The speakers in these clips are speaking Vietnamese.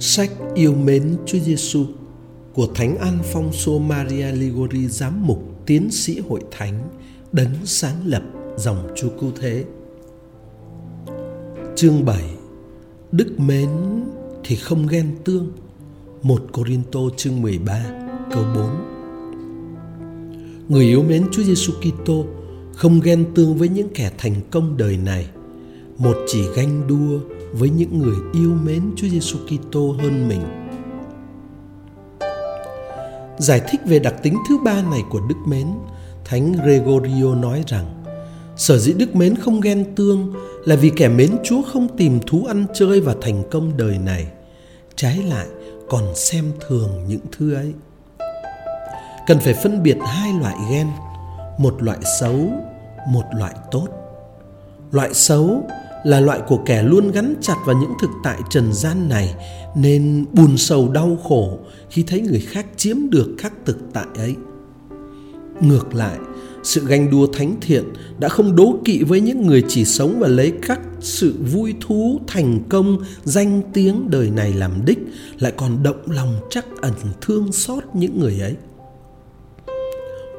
Sách yêu mến Chúa Giêsu của Thánh Alfonso Maria Ligori giám mục tiến sĩ hội thánh đấng sáng lập dòng Chúa Cứu Thế. Chương 7 Đức mến thì không ghen tương. 1 Corinto chương 13 câu 4 Người yêu mến Chúa Giêsu Kitô không ghen tương với những kẻ thành công đời này. Một chỉ ganh đua với những người yêu mến Chúa Giêsu Kitô hơn mình. Giải thích về đặc tính thứ ba này của đức mến, Thánh Gregorio nói rằng Sở dĩ đức mến không ghen tương là vì kẻ mến Chúa không tìm thú ăn chơi và thành công đời này. Trái lại còn xem thường những thứ ấy. Cần phải phân biệt hai loại ghen, một loại xấu, một loại tốt. Loại xấu là loại của kẻ luôn gắn chặt vào những thực tại trần gian này nên buồn sầu đau khổ khi thấy người khác chiếm được các thực tại ấy. Ngược lại, sự ganh đua thánh thiện đã không đố kỵ với những người chỉ sống và lấy các sự vui thú, thành công, danh tiếng đời này làm đích, lại còn động lòng chắc ẩn thương xót những người ấy.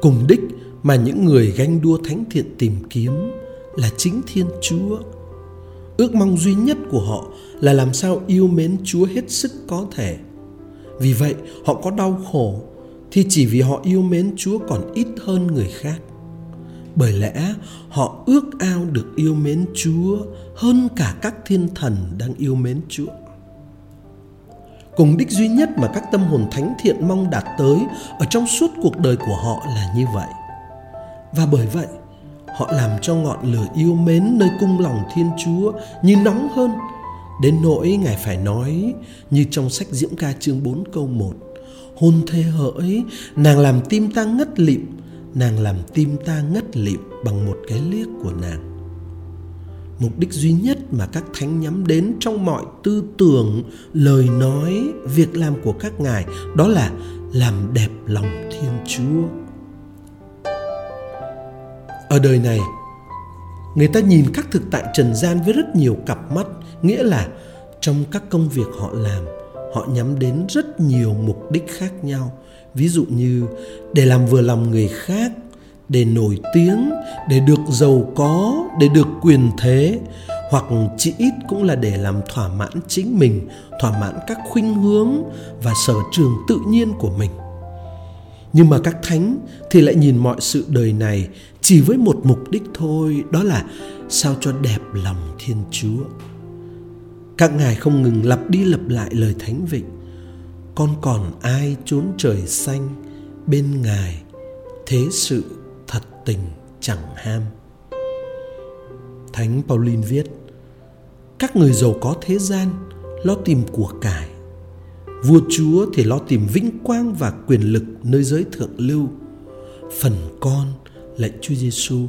Cùng đích mà những người ganh đua thánh thiện tìm kiếm là chính Thiên Chúa Ước mong duy nhất của họ là làm sao yêu mến Chúa hết sức có thể. Vì vậy, họ có đau khổ thì chỉ vì họ yêu mến Chúa còn ít hơn người khác. Bởi lẽ họ ước ao được yêu mến Chúa hơn cả các thiên thần đang yêu mến Chúa. Cùng đích duy nhất mà các tâm hồn thánh thiện mong đạt tới ở trong suốt cuộc đời của họ là như vậy. Và bởi vậy, họ làm cho ngọn lửa yêu mến nơi cung lòng Thiên Chúa như nóng hơn. Đến nỗi ngài phải nói như trong sách Diễm ca chương 4 câu 1 hôn thê hỡi nàng làm tim ta ngất lịm, nàng làm tim ta ngất lịm bằng một cái liếc của nàng. Mục đích duy nhất mà các thánh nhắm đến trong mọi tư tưởng, lời nói, việc làm của các ngài đó là làm đẹp lòng thiên chúa ở đời này, người ta nhìn các thực tại trần gian với rất nhiều cặp mắt, nghĩa là trong các công việc họ làm, họ nhắm đến rất nhiều mục đích khác nhau. Ví dụ như để làm vừa lòng người khác, để nổi tiếng, để được giàu có, để được quyền thế, hoặc chỉ ít cũng là để làm thỏa mãn chính mình, thỏa mãn các khuynh hướng và sở trường tự nhiên của mình nhưng mà các thánh thì lại nhìn mọi sự đời này chỉ với một mục đích thôi, đó là sao cho đẹp lòng thiên chúa. Các ngài không ngừng lặp đi lặp lại lời thánh vịnh. Con còn ai trốn trời xanh bên ngài? Thế sự thật tình chẳng ham. Thánh Paulin viết, các người giàu có thế gian, lo tìm của cải vua chúa thì lo tìm vinh quang và quyền lực nơi giới thượng lưu phần con lạy Chúa Giêsu,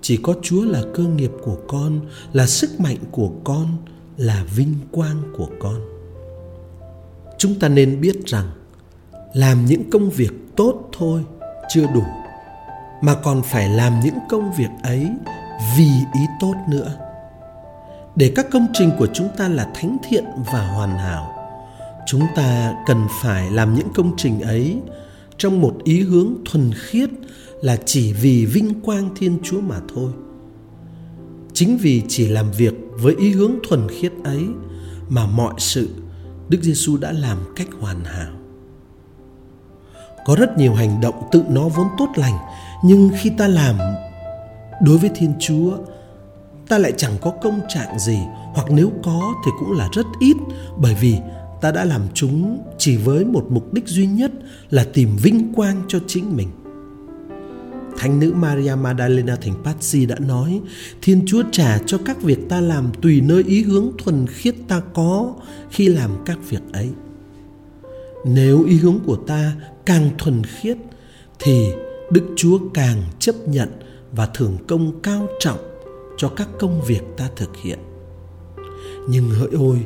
chỉ có Chúa là cơ nghiệp của con, là sức mạnh của con, là vinh quang của con. Chúng ta nên biết rằng làm những công việc tốt thôi chưa đủ mà còn phải làm những công việc ấy vì ý tốt nữa. Để các công trình của chúng ta là thánh thiện và hoàn hảo, chúng ta cần phải làm những công trình ấy trong một ý hướng thuần khiết là chỉ vì vinh quang Thiên Chúa mà thôi. Chính vì chỉ làm việc với ý hướng thuần khiết ấy mà mọi sự Đức Giêsu đã làm cách hoàn hảo. Có rất nhiều hành động tự nó vốn tốt lành, nhưng khi ta làm đối với Thiên Chúa, ta lại chẳng có công trạng gì, hoặc nếu có thì cũng là rất ít, bởi vì ta đã làm chúng chỉ với một mục đích duy nhất là tìm vinh quang cho chính mình. Thánh nữ Maria Magdalena thành Pazzi đã nói Thiên Chúa trả cho các việc ta làm tùy nơi ý hướng thuần khiết ta có khi làm các việc ấy. Nếu ý hướng của ta càng thuần khiết thì Đức Chúa càng chấp nhận và thưởng công cao trọng cho các công việc ta thực hiện. Nhưng hỡi ôi,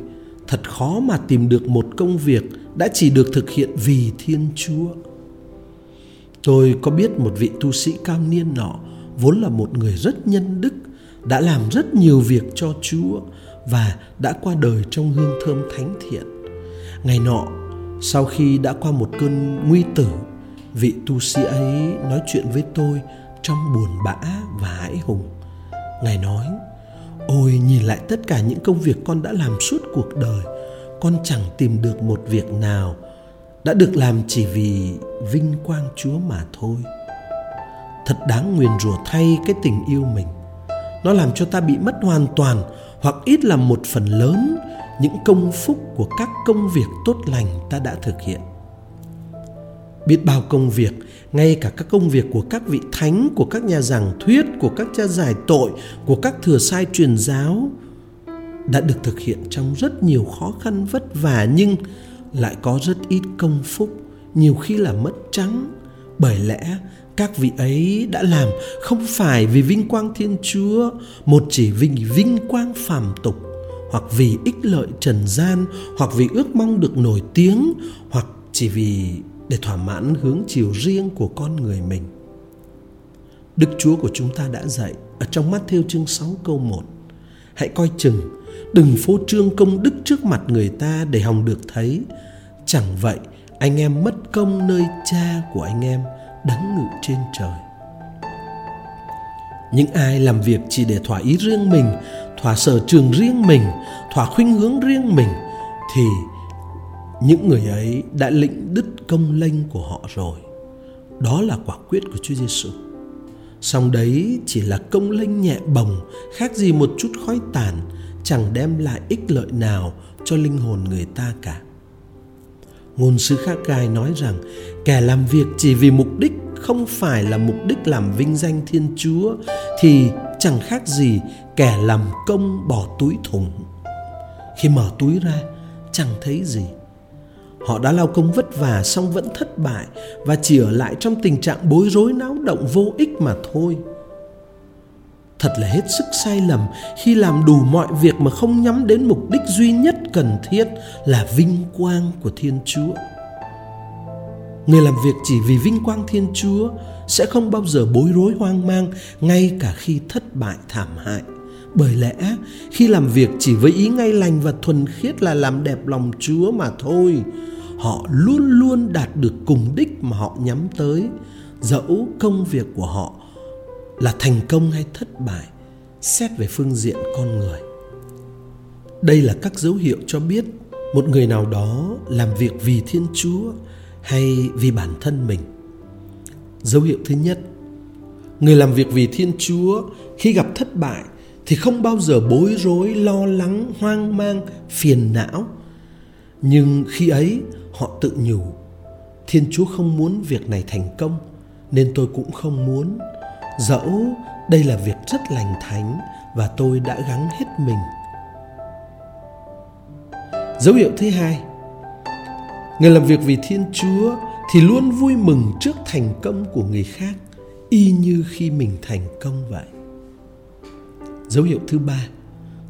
thật khó mà tìm được một công việc đã chỉ được thực hiện vì Thiên Chúa. Tôi có biết một vị tu sĩ cao niên nọ vốn là một người rất nhân đức, đã làm rất nhiều việc cho Chúa và đã qua đời trong hương thơm thánh thiện. Ngày nọ, sau khi đã qua một cơn nguy tử, vị tu sĩ ấy nói chuyện với tôi trong buồn bã và hãi hùng. Ngài nói, ôi nhìn lại tất cả những công việc con đã làm suốt cuộc đời, con chẳng tìm được một việc nào đã được làm chỉ vì vinh quang Chúa mà thôi. Thật đáng nguyền rủa thay cái tình yêu mình. Nó làm cho ta bị mất hoàn toàn hoặc ít là một phần lớn những công phúc của các công việc tốt lành ta đã thực hiện. Biết bao công việc, ngay cả các công việc của các vị thánh, của các nhà giảng thuyết, của các cha giải tội, của các thừa sai truyền giáo đã được thực hiện trong rất nhiều khó khăn vất vả nhưng lại có rất ít công phúc, nhiều khi là mất trắng. Bởi lẽ các vị ấy đã làm không phải vì vinh quang Thiên Chúa, một chỉ vì vinh quang phàm tục, hoặc vì ích lợi trần gian, hoặc vì ước mong được nổi tiếng, hoặc chỉ vì để thỏa mãn hướng chiều riêng của con người mình. Đức Chúa của chúng ta đã dạy ở trong mắt theo chương 6 câu 1. Hãy coi chừng, đừng phô trương công đức trước mặt người ta để hòng được thấy. Chẳng vậy, anh em mất công nơi cha của anh em đấng ngự trên trời. Những ai làm việc chỉ để thỏa ý riêng mình, thỏa sở trường riêng mình, thỏa khuynh hướng riêng mình thì những người ấy đã lĩnh đứt công lênh của họ rồi. Đó là quả quyết của Chúa Giêsu. Song đấy chỉ là công lênh nhẹ bồng, khác gì một chút khói tàn, chẳng đem lại ích lợi nào cho linh hồn người ta cả. Ngôn sứ Khác Gai nói rằng kẻ làm việc chỉ vì mục đích không phải là mục đích làm vinh danh Thiên Chúa thì chẳng khác gì kẻ làm công bỏ túi thùng. Khi mở túi ra chẳng thấy gì Họ đã lao công vất vả xong vẫn thất bại và chỉ ở lại trong tình trạng bối rối náo động vô ích mà thôi. Thật là hết sức sai lầm khi làm đủ mọi việc mà không nhắm đến mục đích duy nhất cần thiết là vinh quang của Thiên Chúa. Người làm việc chỉ vì vinh quang Thiên Chúa sẽ không bao giờ bối rối hoang mang ngay cả khi thất bại thảm hại. Bởi lẽ khi làm việc chỉ với ý ngay lành và thuần khiết là làm đẹp lòng Chúa mà thôi, họ luôn luôn đạt được cùng đích mà họ nhắm tới, dẫu công việc của họ là thành công hay thất bại, xét về phương diện con người. Đây là các dấu hiệu cho biết một người nào đó làm việc vì Thiên Chúa hay vì bản thân mình. Dấu hiệu thứ nhất, người làm việc vì Thiên Chúa khi gặp thất bại thì không bao giờ bối rối, lo lắng, hoang mang, phiền não. Nhưng khi ấy họ tự nhủ, Thiên Chúa không muốn việc này thành công nên tôi cũng không muốn. Dẫu đây là việc rất lành thánh và tôi đã gắng hết mình. Dấu hiệu thứ hai, người làm việc vì Thiên Chúa thì luôn vui mừng trước thành công của người khác y như khi mình thành công vậy. Dấu hiệu thứ ba,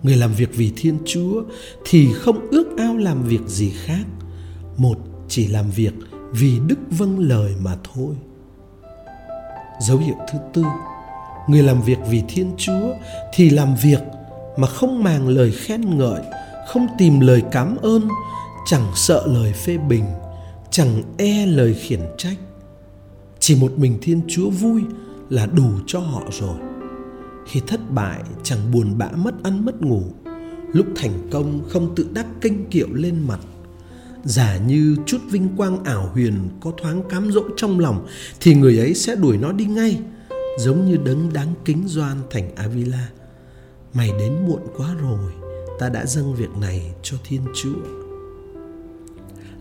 người làm việc vì Thiên Chúa thì không ước ao làm việc gì khác. Một chỉ làm việc vì đức vâng lời mà thôi. Dấu hiệu thứ tư, người làm việc vì Thiên Chúa thì làm việc mà không màng lời khen ngợi, không tìm lời cảm ơn, chẳng sợ lời phê bình, chẳng e lời khiển trách. Chỉ một mình Thiên Chúa vui là đủ cho họ rồi khi thất bại chẳng buồn bã mất ăn, mất ngủ. Lúc thành công, không tự đắc kênh kiệu lên mặt. Giả như chút vinh quang ảo huyền có thoáng cám dỗ trong lòng, thì người ấy sẽ đuổi nó đi ngay, giống như đấng đáng kính doan thành avila. Mày đến muộn quá rồi, ta đã dâng việc này cho thiên chúa.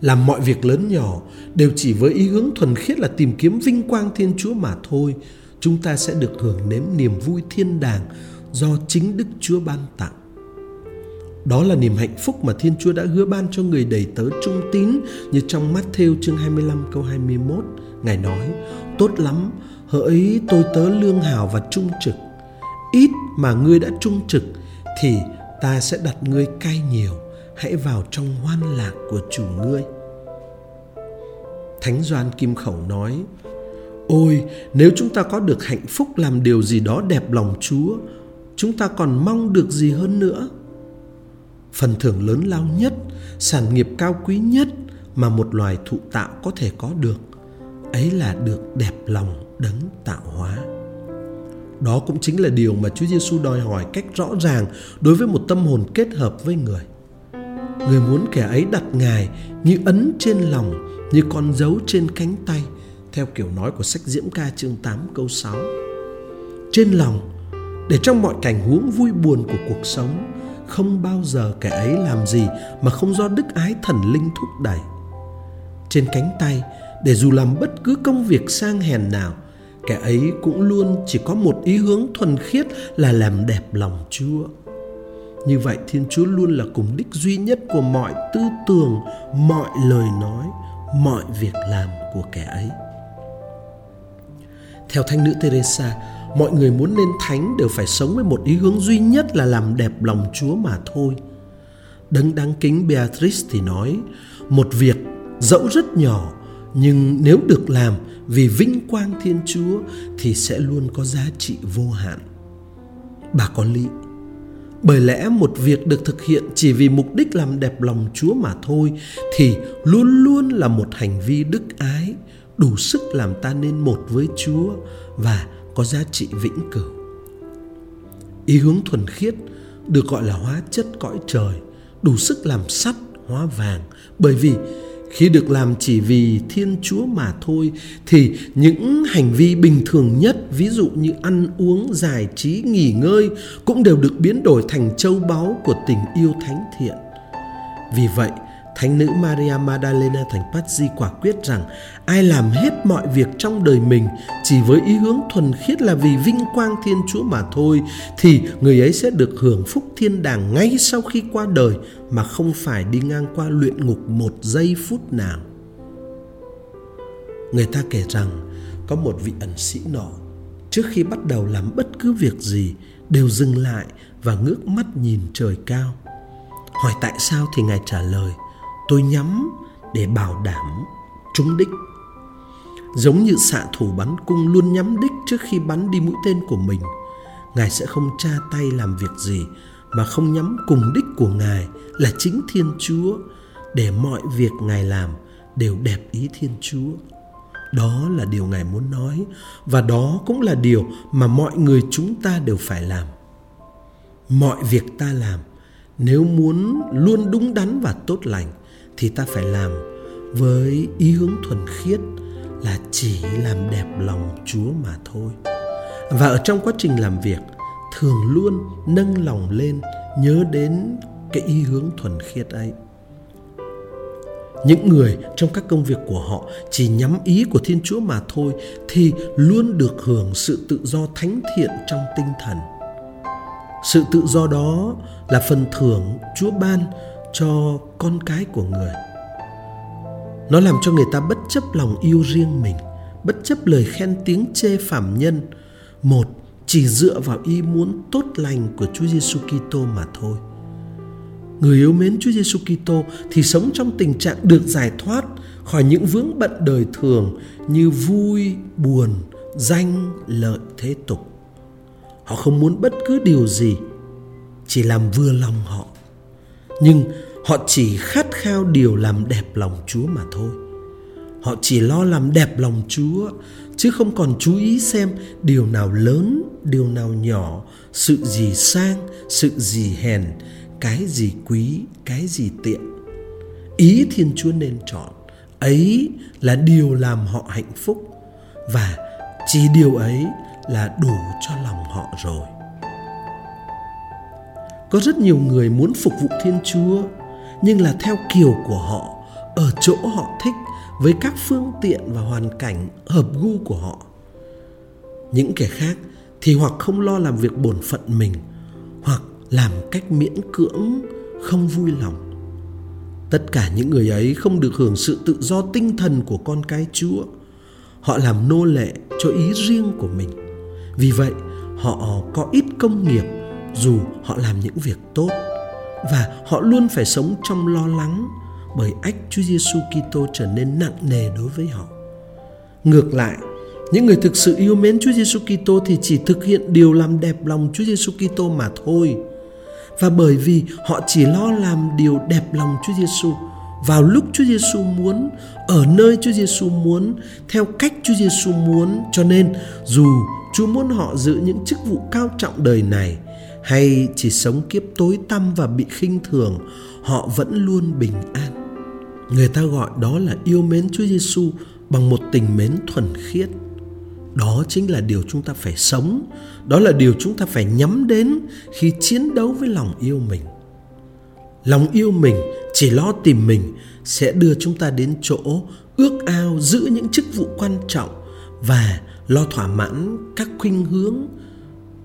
Làm mọi việc lớn nhỏ đều chỉ với ý hướng thuần khiết là tìm kiếm vinh quang thiên chúa mà thôi chúng ta sẽ được hưởng nếm niềm vui thiên đàng do chính Đức Chúa ban tặng. Đó là niềm hạnh phúc mà Thiên Chúa đã hứa ban cho người đầy tớ trung tín như trong Matthew chương 25 câu 21. Ngài nói, tốt lắm, hỡi tôi tớ lương hào và trung trực. Ít mà ngươi đã trung trực thì ta sẽ đặt ngươi cai nhiều. Hãy vào trong hoan lạc của chủ ngươi. Thánh Doan Kim Khẩu nói, Ôi, nếu chúng ta có được hạnh phúc làm điều gì đó đẹp lòng Chúa, chúng ta còn mong được gì hơn nữa? phần thưởng lớn lao nhất, sản nghiệp cao quý nhất mà một loài thụ tạo có thể có được, ấy là được đẹp lòng đấng tạo hóa. Đó cũng chính là điều mà Chúa Giêsu đòi hỏi cách rõ ràng đối với một tâm hồn kết hợp với người. Người muốn kẻ ấy đặt Ngài như ấn trên lòng, như con dấu trên cánh tay, theo kiểu nói của sách Diễm Ca chương 8 câu 6. Trên lòng, để trong mọi cảnh huống vui buồn của cuộc sống, không bao giờ kẻ ấy làm gì mà không do đức ái thần linh thúc đẩy. Trên cánh tay, để dù làm bất cứ công việc sang hèn nào, kẻ ấy cũng luôn chỉ có một ý hướng thuần khiết là làm đẹp lòng Chúa. Như vậy Thiên Chúa luôn là cùng đích duy nhất của mọi tư tưởng, mọi lời nói, mọi việc làm của kẻ ấy. Theo Thánh nữ Teresa, mọi người muốn lên thánh đều phải sống với một ý hướng duy nhất là làm đẹp lòng Chúa mà thôi. Đấng đáng kính Beatrice thì nói, một việc dẫu rất nhỏ nhưng nếu được làm vì vinh quang Thiên Chúa thì sẽ luôn có giá trị vô hạn. Bà có lý. Bởi lẽ một việc được thực hiện chỉ vì mục đích làm đẹp lòng Chúa mà thôi thì luôn luôn là một hành vi đức ái đủ sức làm ta nên một với Chúa và có giá trị vĩnh cửu. Ý hướng thuần khiết được gọi là hóa chất cõi trời, đủ sức làm sắt hóa vàng bởi vì khi được làm chỉ vì thiên chúa mà thôi thì những hành vi bình thường nhất ví dụ như ăn uống giải trí nghỉ ngơi cũng đều được biến đổi thành châu báu của tình yêu thánh thiện vì vậy Thánh nữ Maria Magdalena thành Pazzi quả quyết rằng ai làm hết mọi việc trong đời mình chỉ với ý hướng thuần khiết là vì vinh quang Thiên Chúa mà thôi, thì người ấy sẽ được hưởng phúc thiên đàng ngay sau khi qua đời, mà không phải đi ngang qua luyện ngục một giây phút nào. Người ta kể rằng, có một vị ẩn sĩ nọ, trước khi bắt đầu làm bất cứ việc gì, đều dừng lại và ngước mắt nhìn trời cao. Hỏi tại sao thì ngài trả lời – tôi nhắm để bảo đảm trúng đích. Giống như xạ thủ bắn cung luôn nhắm đích trước khi bắn đi mũi tên của mình, ngài sẽ không tra tay làm việc gì mà không nhắm cùng đích của ngài là chính thiên chúa để mọi việc ngài làm đều đẹp ý thiên chúa. Đó là điều ngài muốn nói và đó cũng là điều mà mọi người chúng ta đều phải làm. Mọi việc ta làm, nếu muốn luôn đúng đắn và tốt lành thì ta phải làm với ý hướng thuần khiết là chỉ làm đẹp lòng Chúa mà thôi. Và ở trong quá trình làm việc, thường luôn nâng lòng lên, nhớ đến cái ý hướng thuần khiết ấy. Những người trong các công việc của họ chỉ nhắm ý của Thiên Chúa mà thôi thì luôn được hưởng sự tự do thánh thiện trong tinh thần. Sự tự do đó là phần thưởng Chúa ban cho con cái của người nó làm cho người ta bất chấp lòng yêu riêng mình bất chấp lời khen tiếng chê phạm nhân một chỉ dựa vào ý muốn tốt lành của Chúa Giêsu Kitô mà thôi. Người yêu mến Chúa Giêsu Kitô thì sống trong tình trạng được giải thoát khỏi những vướng bận đời thường như vui, buồn, danh, lợi thế tục. Họ không muốn bất cứ điều gì, chỉ làm vừa lòng họ nhưng họ chỉ khát khao điều làm đẹp lòng Chúa mà thôi. Họ chỉ lo làm đẹp lòng Chúa chứ không còn chú ý xem điều nào lớn, điều nào nhỏ, sự gì sang, sự gì hèn, cái gì quý, cái gì tiện. Ý Thiên Chúa nên chọn, ấy là điều làm họ hạnh phúc và chỉ điều ấy là đủ cho lòng họ rồi. Có rất nhiều người muốn phục vụ Thiên Chúa nhưng là theo kiểu của họ, ở chỗ họ thích với các phương tiện và hoàn cảnh hợp gu của họ. Những kẻ khác thì hoặc không lo làm việc bổn phận mình hoặc làm cách miễn cưỡng không vui lòng. Tất cả những người ấy không được hưởng sự tự do tinh thần của con cái chúa. Họ làm nô lệ cho ý riêng của mình. Vì vậy họ có ít công nghiệp dù họ làm những việc tốt và họ luôn phải sống trong lo lắng bởi ách Chúa Giêsu Kitô trở nên nặng nề đối với họ. Ngược lại, những người thực sự yêu mến Chúa Giêsu Kitô thì chỉ thực hiện điều làm đẹp lòng Chúa Giêsu Kitô mà thôi. và bởi vì họ chỉ lo làm điều đẹp lòng Chúa Giêsu vào lúc Chúa Giêsu muốn, ở nơi Chúa Giêsu muốn, theo cách Chúa Giêsu muốn, cho nên dù Chúa muốn họ giữ những chức vụ cao trọng đời này hay chỉ sống kiếp tối tăm và bị khinh thường, họ vẫn luôn bình an. Người ta gọi đó là yêu mến Chúa Giêsu bằng một tình mến thuần khiết. Đó chính là điều chúng ta phải sống, đó là điều chúng ta phải nhắm đến khi chiến đấu với lòng yêu mình. Lòng yêu mình chỉ lo tìm mình sẽ đưa chúng ta đến chỗ ước ao giữ những chức vụ quan trọng và lo thỏa mãn các khuynh hướng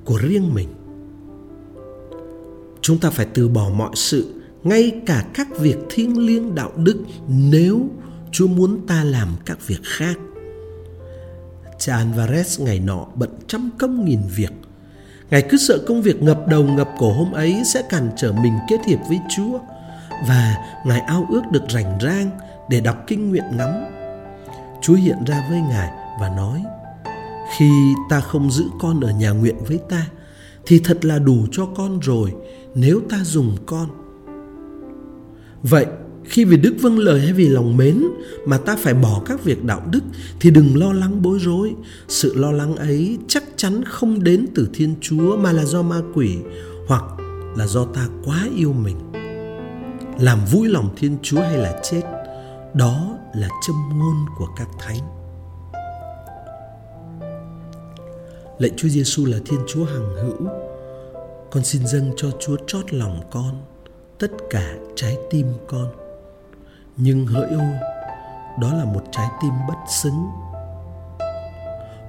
của riêng mình chúng ta phải từ bỏ mọi sự, ngay cả các việc thiêng liêng đạo đức, nếu chúa muốn ta làm các việc khác. Cha alvarez ngày nọ bận trăm công nghìn việc. Ngài cứ sợ công việc ngập đầu ngập cổ hôm ấy sẽ cản trở mình kết hiệp với chúa, và ngài ao ước được rảnh rang để đọc kinh nguyện ngắm. Chúa hiện ra với ngài và nói, khi ta không giữ con ở nhà nguyện với ta thì thật là đủ cho con rồi, nếu ta dùng con. Vậy, khi vì đức vâng lời hay vì lòng mến mà ta phải bỏ các việc đạo đức, thì đừng lo lắng bối rối. Sự lo lắng ấy chắc chắn không đến từ thiên chúa mà là do ma quỷ hoặc là do ta quá yêu mình. Làm vui lòng thiên chúa hay là chết, đó là châm ngôn của các thánh. Lạy chúa giêsu là thiên chúa hằng hữu. Con xin dâng cho chúa trót lòng con, tất cả trái tim con. Nhưng hỡi ôi đó là một trái tim bất xứng.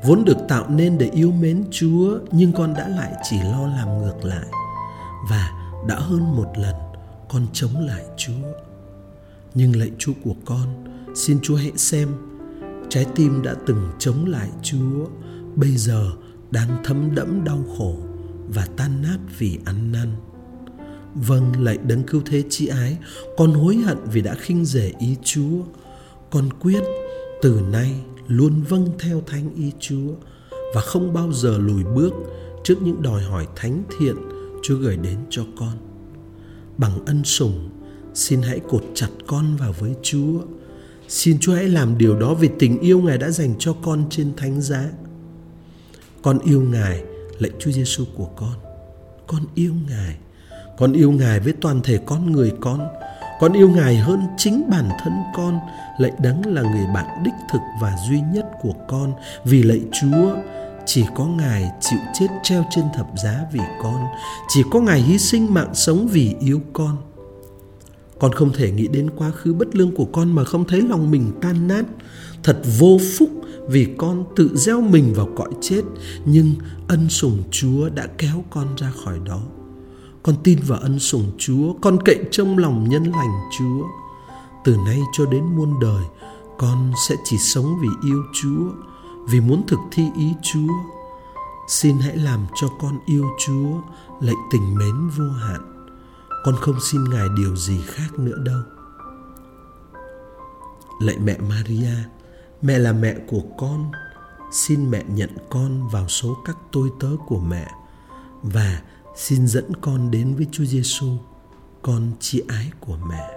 Vốn được tạo nên để yêu mến chúa, nhưng con đã lại chỉ lo làm ngược lại. Và đã hơn một lần, con chống lại chúa. Nhưng lạy chúa của con, xin chúa hãy xem, trái tim đã từng chống lại chúa. Bây giờ đang thấm đẫm đau khổ và tan nát vì ăn năn. Vâng lạy đấng cứu thế chi ái, con hối hận vì đã khinh rể ý chúa. Con quyết từ nay luôn vâng theo thánh ý chúa và không bao giờ lùi bước trước những đòi hỏi thánh thiện chúa gửi đến cho con. Bằng ân sủng, xin hãy cột chặt con vào với chúa. Xin chúa hãy làm điều đó vì tình yêu ngài đã dành cho con trên thánh giá con yêu ngài, lạy chúa giêsu của con. Con yêu ngài. Con yêu ngài với toàn thể con người con. Con yêu ngài hơn chính bản thân con, lạy đấng là người bạn đích thực và duy nhất của con. Vì lạy chúa, chỉ có ngài chịu chết treo trên thập giá vì con. Chỉ có ngài hy sinh mạng sống vì yêu con. Con không thể nghĩ đến quá khứ bất lương của con mà không thấy lòng mình tan nát. Thật vô phúc vì con tự gieo mình vào cõi chết, nhưng ân sủng chúa đã kéo con ra khỏi đó. Con tin vào ân sủng chúa, con cậy trong lòng nhân lành chúa. Từ nay cho đến muôn đời, con sẽ chỉ sống vì yêu chúa, vì muốn thực thi ý chúa. Xin hãy làm cho con yêu chúa lệnh tình mến vô hạn. Con không xin ngài điều gì khác nữa đâu. Lạy mẹ maria mẹ là mẹ của con xin mẹ nhận con vào số các tôi tớ của mẹ và xin dẫn con đến với Chúa Giêsu, con chi ái của mẹ.